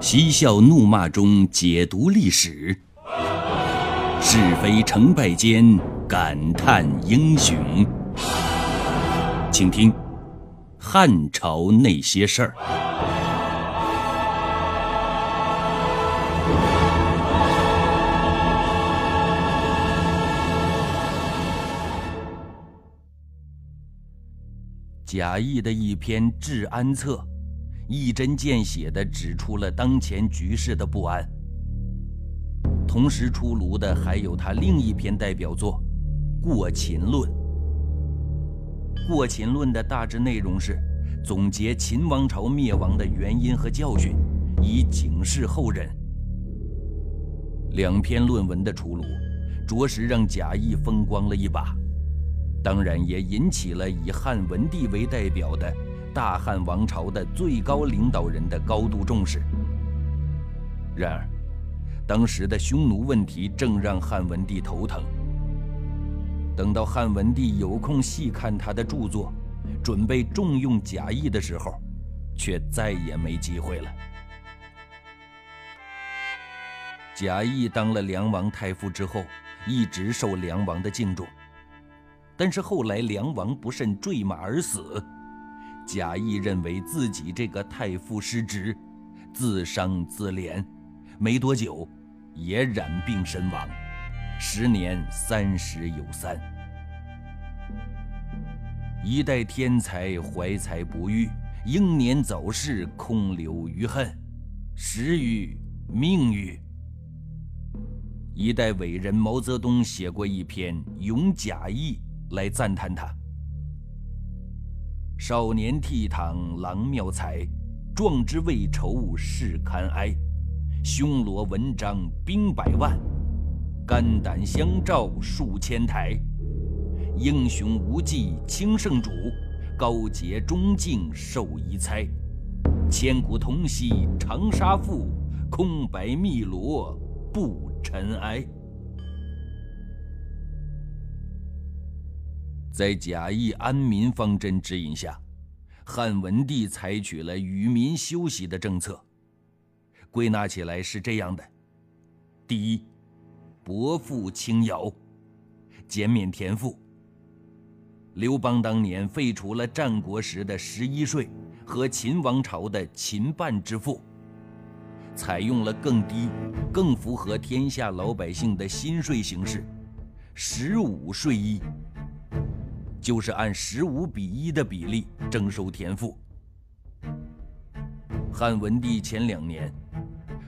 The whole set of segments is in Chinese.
嬉笑怒骂中解读历史，是非成败间感叹英雄。请听《汉朝那些事儿》。贾谊的一篇《治安策》。一针见血地指出了当前局势的不安。同时出炉的还有他另一篇代表作《过秦论》。《过秦论》的大致内容是总结秦王朝灭亡的原因和教训，以警示后人。两篇论文的出炉，着实让贾谊风光了一把，当然也引起了以汉文帝为代表的。大汉王朝的最高领导人的高度重视。然而，当时的匈奴问题正让汉文帝头疼。等到汉文帝有空细看他的著作，准备重用贾谊的时候，却再也没机会了。贾谊当了梁王太傅之后，一直受梁王的敬重，但是后来梁王不慎坠马而死。贾谊认为自己这个太傅失职，自伤自怜，没多久也染病身亡，时年三十有三。一代天才怀才不遇，英年早逝，空留余恨，时与命与。一代伟人毛泽东写过一篇《咏贾谊》来赞叹他。少年倜傥郎妙才，壮志未酬事堪哀。匈罗文章兵百万，肝胆相照数千台。英雄无忌清圣主，高洁忠敬受遗猜。千古同兮长沙赋，空白汨罗不尘埃。在贾谊安民方针指引下，汉文帝采取了与民休息的政策。归纳起来是这样的：第一，薄赋轻徭，减免田赋。刘邦当年废除了战国时的十一税和秦王朝的秦半之赋，采用了更低、更符合天下老百姓的新税形式——十五税一。就是按十五比一的比例征收田赋。汉文帝前两年，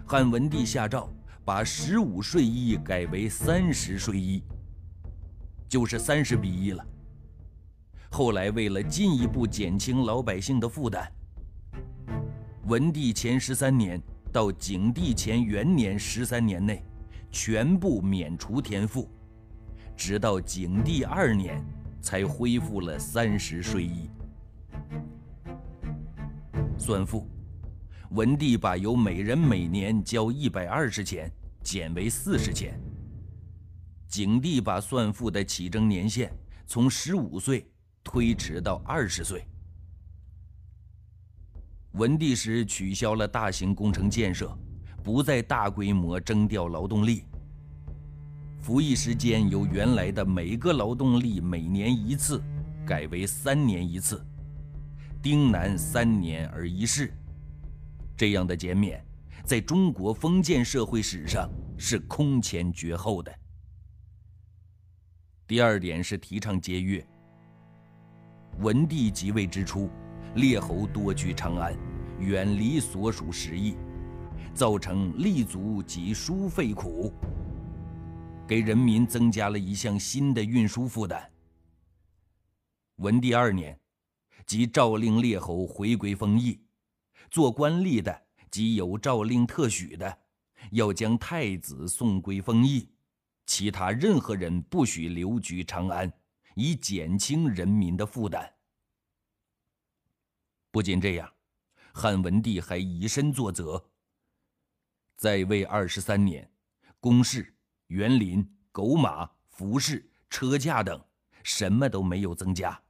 汉文帝下诏把十五税一改为三十税一，就是三十比一了。后来为了进一步减轻老百姓的负担，文帝前十三年到景帝前元年十三年内，全部免除田赋，直到景帝二年。才恢复了三十税一。算赋，文帝把由每人每年交一百二十钱减为四十钱。景帝把算赋的起征年限从十五岁推迟到二十岁。文帝时取消了大型工程建设，不再大规模征调劳动力。服役时间由原来的每个劳动力每年一次，改为三年一次，丁南三年而一试。这样的减免，在中国封建社会史上是空前绝后的。第二点是提倡节约。文帝即位之初，列侯多居长安，远离所属食邑，造成立足及输费苦。给人民增加了一项新的运输负担。文帝二年，即诏令列侯回归封邑，做官吏的及有诏令特许的，要将太子送归封邑，其他任何人不许留居长安，以减轻人民的负担。不仅这样，汉文帝还以身作则。在位二十三年，公事。园林、狗马、服饰、车驾等，什么都没有增加。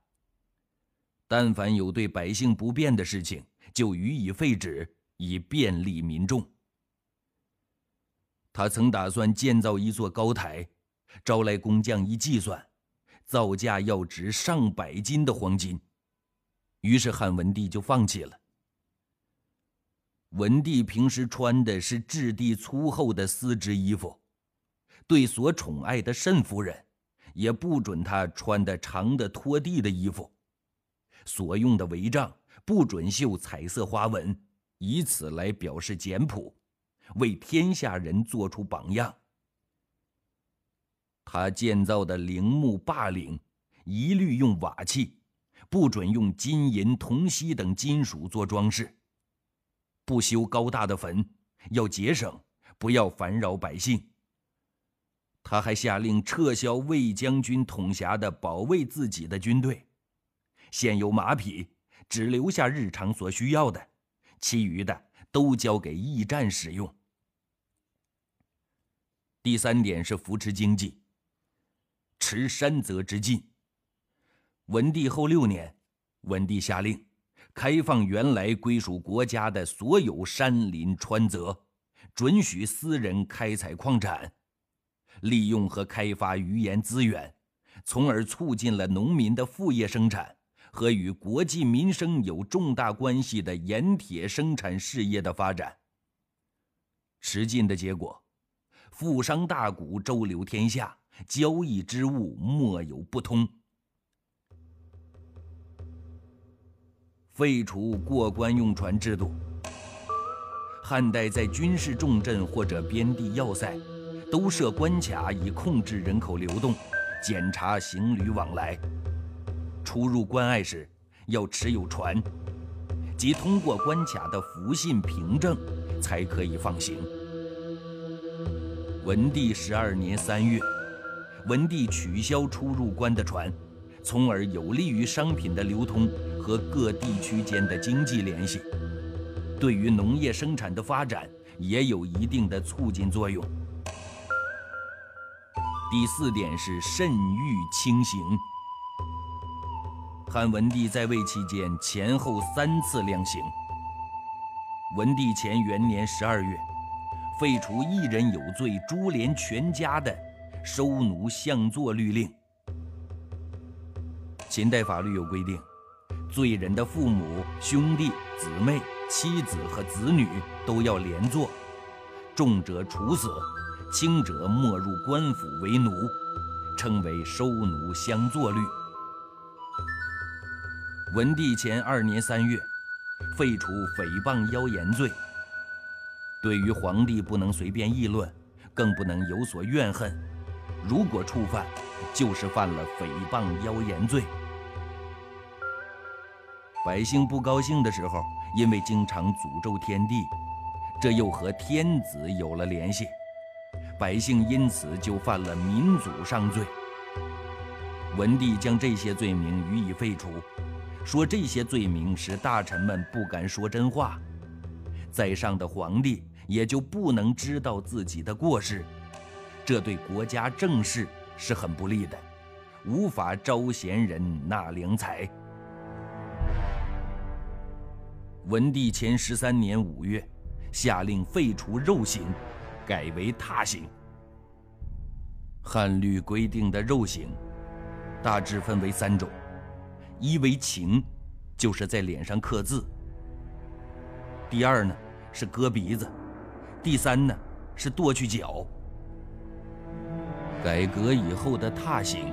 但凡有对百姓不便的事情，就予以废止，以便利民众。他曾打算建造一座高台，招来工匠一计算，造价要值上百斤的黄金。于是汉文帝就放弃了。文帝平时穿的是质地粗厚的丝织衣服，对所宠爱的慎夫人，也不准她穿的长的拖地的衣服。所用的帷帐不准绣彩色花纹，以此来表示简朴，为天下人做出榜样。他建造的陵墓霸陵，一律用瓦器。不准用金银铜锡等金属做装饰。不修高大的坟，要节省，不要烦扰百姓。他还下令撤销魏将军统辖的保卫自己的军队，现有马匹只留下日常所需要的，其余的都交给驿站使用。第三点是扶持经济，持山泽之禁。文帝后六年，文帝下令开放原来归属国家的所有山林川泽，准许私人开采矿产，利用和开发渔盐资源，从而促进了农民的副业生产和与国计民生有重大关系的盐铁生产事业的发展。持禁的结果，富商大贾周流天下，交易之物莫有不通。废除过关用船制度。汉代在军事重镇或者边地要塞，都设关卡以控制人口流动，检查行旅往来。出入关隘时，要持有船，即通过关卡的符信凭证，才可以放行。文帝十二年三月，文帝取消出入关的船，从而有利于商品的流通。和各地区间的经济联系，对于农业生产的发展也有一定的促进作用。第四点是慎欲轻刑。汉文帝在位期间前后三次量刑。文帝前元年十二月，废除一人有罪株连全家的收奴相坐律令。秦代法律有规定。罪人的父母、兄弟、姊妹、妻子和子女都要连坐，重者处死，轻者没入官府为奴，称为收奴相坐律。文帝前二年三月，废除诽谤妖言罪。对于皇帝不能随便议论，更不能有所怨恨，如果触犯，就是犯了诽谤妖言罪。百姓不高兴的时候，因为经常诅咒天地，这又和天子有了联系，百姓因此就犯了民族上罪。文帝将这些罪名予以废除，说这些罪名使大臣们不敢说真话，在上的皇帝也就不能知道自己的过失，这对国家政事是很不利的，无法招贤人纳良才。文帝前十三年五月，下令废除肉刑，改为踏刑。汉律规定的肉刑，大致分为三种：一为情，就是在脸上刻字；第二呢是割鼻子；第三呢是剁去脚。改革以后的踏刑，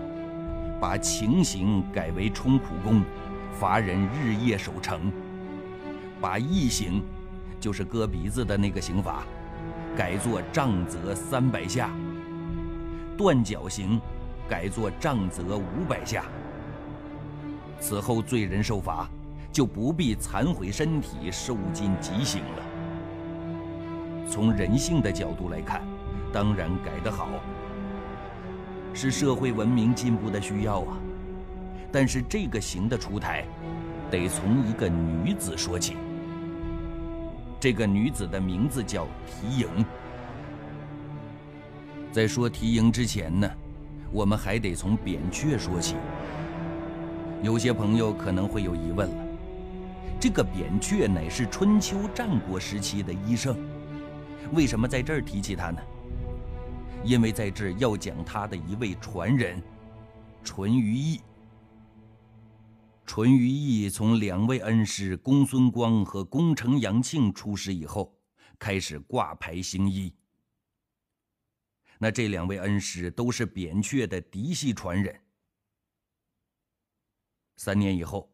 把情刑改为充苦工，罚人日夜守城。把异刑，就是割鼻子的那个刑罚，改作杖责三百下；断脚刑，改作杖责五百下。此后罪人受罚，就不必残毁身体受尽极刑了。从人性的角度来看，当然改得好，是社会文明进步的需要啊。但是这个刑的出台，得从一个女子说起。这个女子的名字叫缇萦。在说缇萦之前呢，我们还得从扁鹊说起。有些朋友可能会有疑问了：这个扁鹊乃是春秋战国时期的医圣，为什么在这儿提起他呢？因为在这要讲他的一位传人，淳于意。淳于意从两位恩师公孙光和功城杨庆出师以后，开始挂牌行医。那这两位恩师都是扁鹊的嫡系传人。三年以后，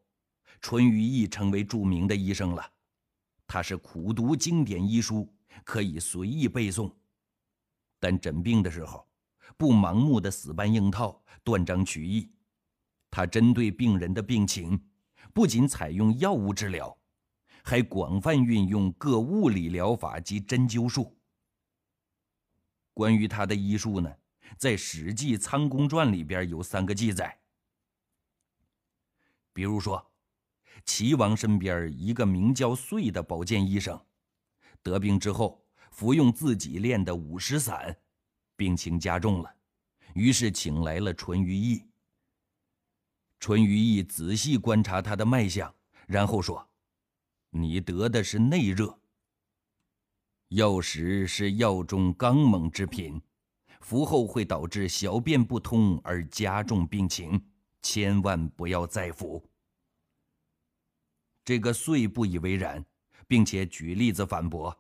淳于意成为著名的医生了。他是苦读经典医书，可以随意背诵，但诊病的时候，不盲目的死搬硬套、断章取义。他针对病人的病情，不仅采用药物治疗，还广泛运用各物理疗法及针灸术。关于他的医术呢，在《史记·仓公传》里边有三个记载。比如说，齐王身边一个名叫遂的保健医生，得病之后服用自己炼的五石散，病情加重了，于是请来了淳于意。淳于意仔细观察他的脉象，然后说：“你得的是内热。药石是药中刚猛之品，服后会导致小便不通而加重病情，千万不要再服。”这个遂不以为然，并且举例子反驳：“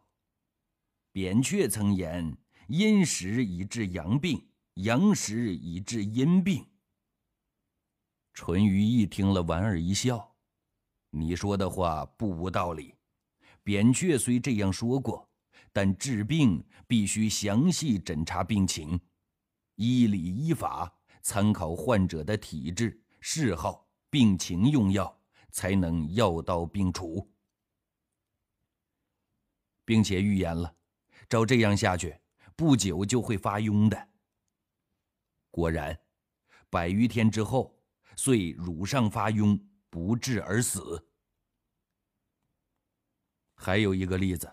扁鹊曾言，阴时以治阳病，阳时以治阴病。”淳于意听了，莞尔一笑：“你说的话不无道理。扁鹊虽这样说过，但治病必须详细诊查病情，依理依法，参考患者的体质、嗜好、病情用药，才能药到病除，并且预言了，照这样下去，不久就会发痈的。果然，百余天之后。”遂乳上发痈，不治而死。还有一个例子，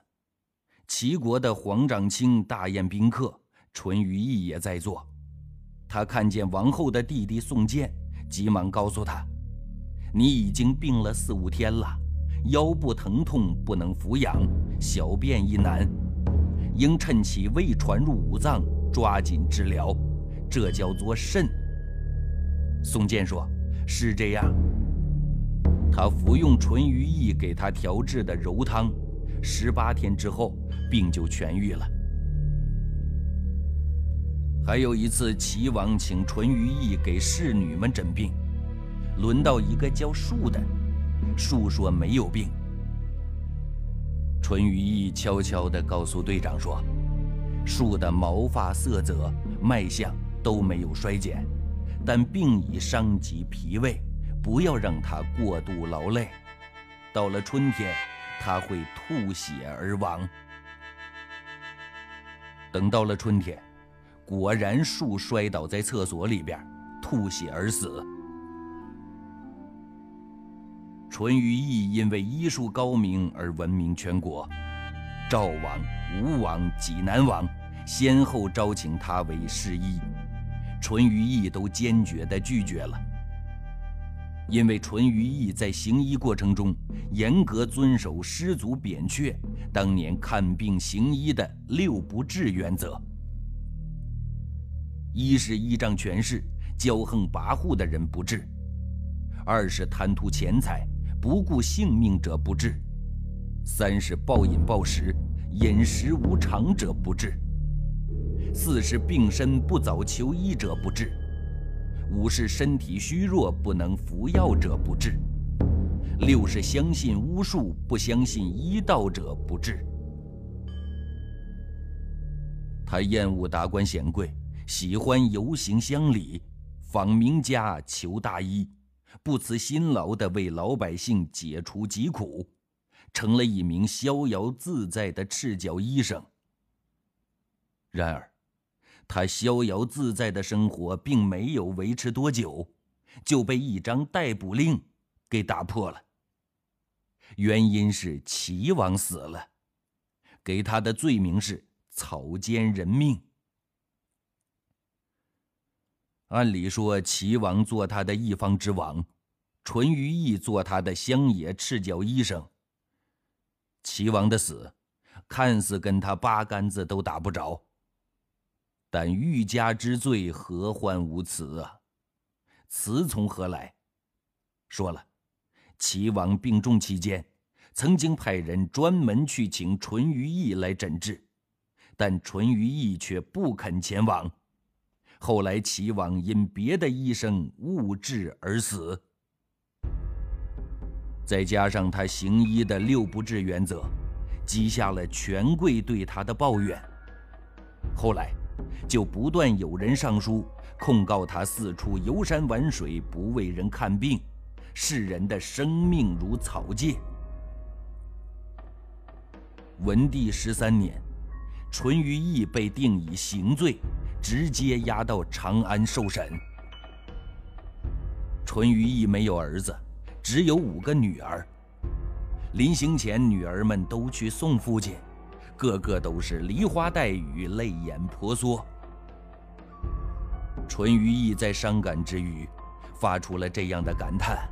齐国的黄长卿大宴宾客，淳于意也在座。他看见王后的弟弟宋建，急忙告诉他：“你已经病了四五天了，腰部疼痛不能抚养，小便亦难，应趁其未传入五脏，抓紧治疗，这叫做肾。”宋建说：“是这样。”他服用淳于意给他调制的柔汤，十八天之后，病就痊愈了。还有一次，齐王请淳于意给侍女们诊病，轮到一个叫树的，树说没有病。淳于意悄悄地告诉队长说：“树的毛发色泽、脉象都没有衰减。”但病已伤及脾胃，不要让他过度劳累。到了春天，他会吐血而亡。等到了春天，果然树摔倒在厕所里边，吐血而死。淳于意因为医术高明而闻名全国，赵王、吴王、济南王先后招请他为侍医。淳于意都坚决地拒绝了，因为淳于意在行医过程中严格遵守师祖扁鹊当年看病行医的六不治原则：一是依仗权势、骄横跋扈的人不治；二是贪图钱财、不顾性命者不治；三是暴饮暴食、饮食无常者不治。四是病身不早求医者不治，五是身体虚弱不能服药者不治，六是相信巫术不相信医道者不治。他厌恶达官显贵，喜欢游行乡里，访名家求大医，不辞辛劳地为老百姓解除疾苦，成了一名逍遥自在的赤脚医生。然而。他逍遥自在的生活并没有维持多久，就被一张逮捕令给打破了。原因是齐王死了，给他的罪名是草菅人命。按理说，齐王做他的一方之王，淳于意做他的乡野赤脚医生。齐王的死，看似跟他八竿子都打不着。但欲加之罪，何患无辞啊？辞从何来？说了，齐王病重期间，曾经派人专门去请淳于意来诊治，但淳于意却不肯前往。后来齐王因别的医生误治而死。再加上他行医的六不治原则，积下了权贵对他的抱怨。后来。就不断有人上书控告他四处游山玩水，不为人看病，视人的生命如草芥。文帝十三年，淳于意被定以刑罪，直接押到长安受审。淳于意没有儿子，只有五个女儿。临行前，女儿们都去送父亲，个个都是梨花带雨，泪眼婆娑。淳于意在伤感之余，发出了这样的感叹：“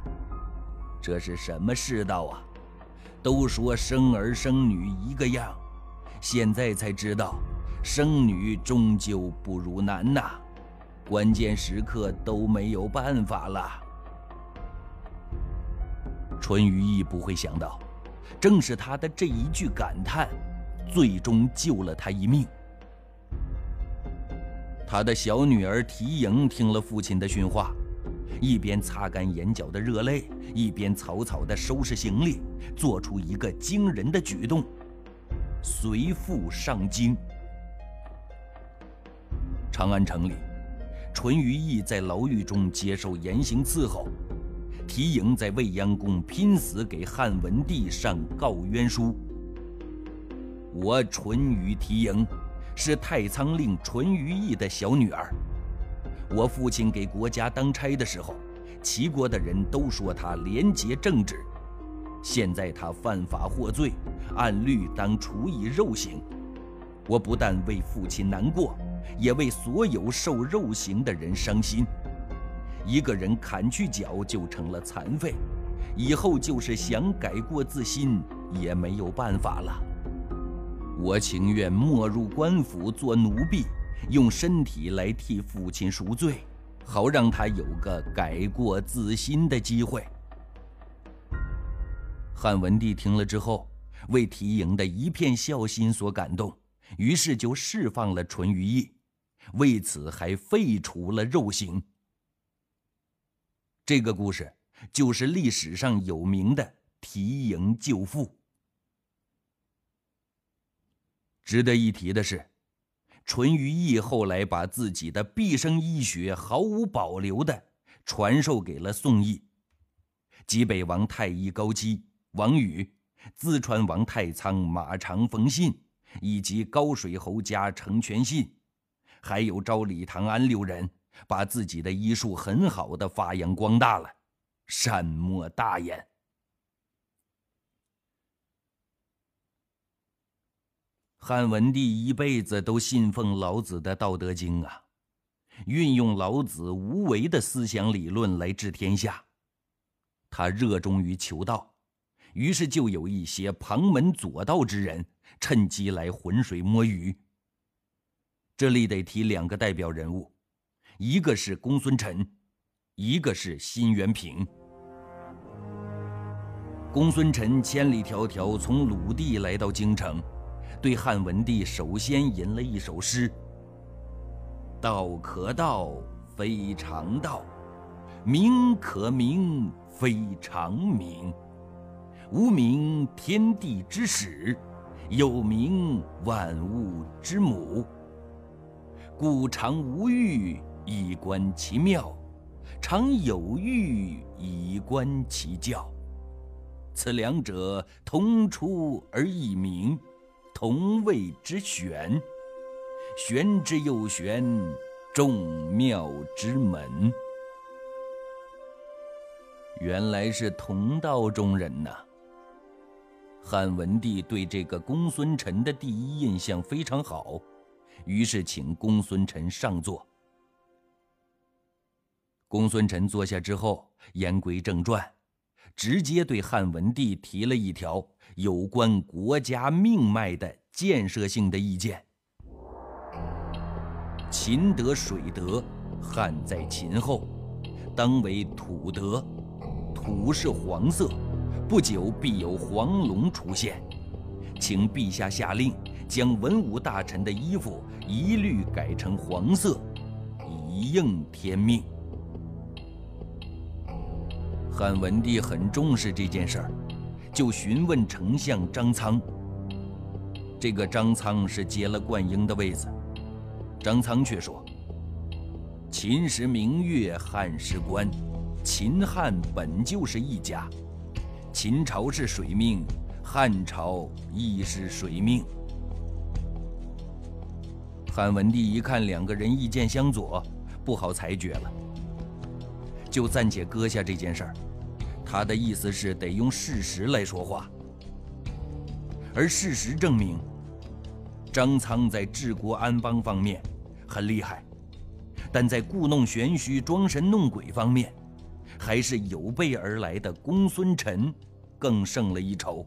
这是什么世道啊？都说生儿生女一个样，现在才知道，生女终究不如男呐！关键时刻都没有办法了。”淳于意不会想到，正是他的这一句感叹，最终救了他一命。他的小女儿缇萦听了父亲的训话，一边擦干眼角的热泪，一边草草地收拾行李，做出一个惊人的举动：随父上京。长安城里，淳于意在牢狱中接受严刑伺候，缇萦在未央宫拼死给汉文帝上告冤书。我淳于缇萦。是太仓令淳于意的小女儿。我父亲给国家当差的时候，齐国的人都说他廉洁正直。现在他犯法获罪，按律当处以肉刑。我不但为父亲难过，也为所有受肉刑的人伤心。一个人砍去脚就成了残废，以后就是想改过自新也没有办法了。我情愿没入官府做奴婢，用身体来替父亲赎罪，好让他有个改过自新的机会。汉文帝听了之后，为缇萦的一片孝心所感动，于是就释放了淳于意，为此还废除了肉刑。这个故事就是历史上有名的缇萦救父。值得一提的是，淳于意后来把自己的毕生医学毫无保留的传授给了宋义，济北王太医高基、王宇、淄川王太仓马长冯信，以及高水侯家程全信，还有昭李唐安六人，把自己的医术很好的发扬光大了，善莫大焉。汉文帝一辈子都信奉老子的《道德经》啊，运用老子无为的思想理论来治天下。他热衷于求道，于是就有一些旁门左道之人趁机来浑水摸鱼。这里得提两个代表人物，一个是公孙辰，一个是辛元平。公孙辰千里迢迢从鲁地来到京城。对汉文帝首先吟了一首诗：“道可道，非常道；名可名，非常名。无名，天地之始；有名，万物之母。故常无欲，以观其妙；常有欲，以观其教。此两者，同出而异名。”同谓之玄，玄之又玄，众妙之门。原来是同道中人呐。汉文帝对这个公孙辰的第一印象非常好，于是请公孙辰上座。公孙辰坐下之后，言归正传，直接对汉文帝提了一条。有关国家命脉的建设性的意见。秦得水德，汉在秦后，当为土德。土是黄色，不久必有黄龙出现，请陛下下令，将文武大臣的衣服一律改成黄色，以应天命。汉文帝很重视这件事儿，就询问丞相张苍。这个张苍是接了灌婴的位子，张苍却说：“秦时明月，汉时关。”秦汉本就是一家，秦朝是水命，汉朝亦是水命。汉文帝一看两个人意见相左，不好裁决了，就暂且搁下这件事儿。他的意思是得用事实来说话，而事实证明，张苍在治国安邦方面很厉害，但在故弄玄虚、装神弄鬼方面。还是有备而来的公孙陈更胜了一筹。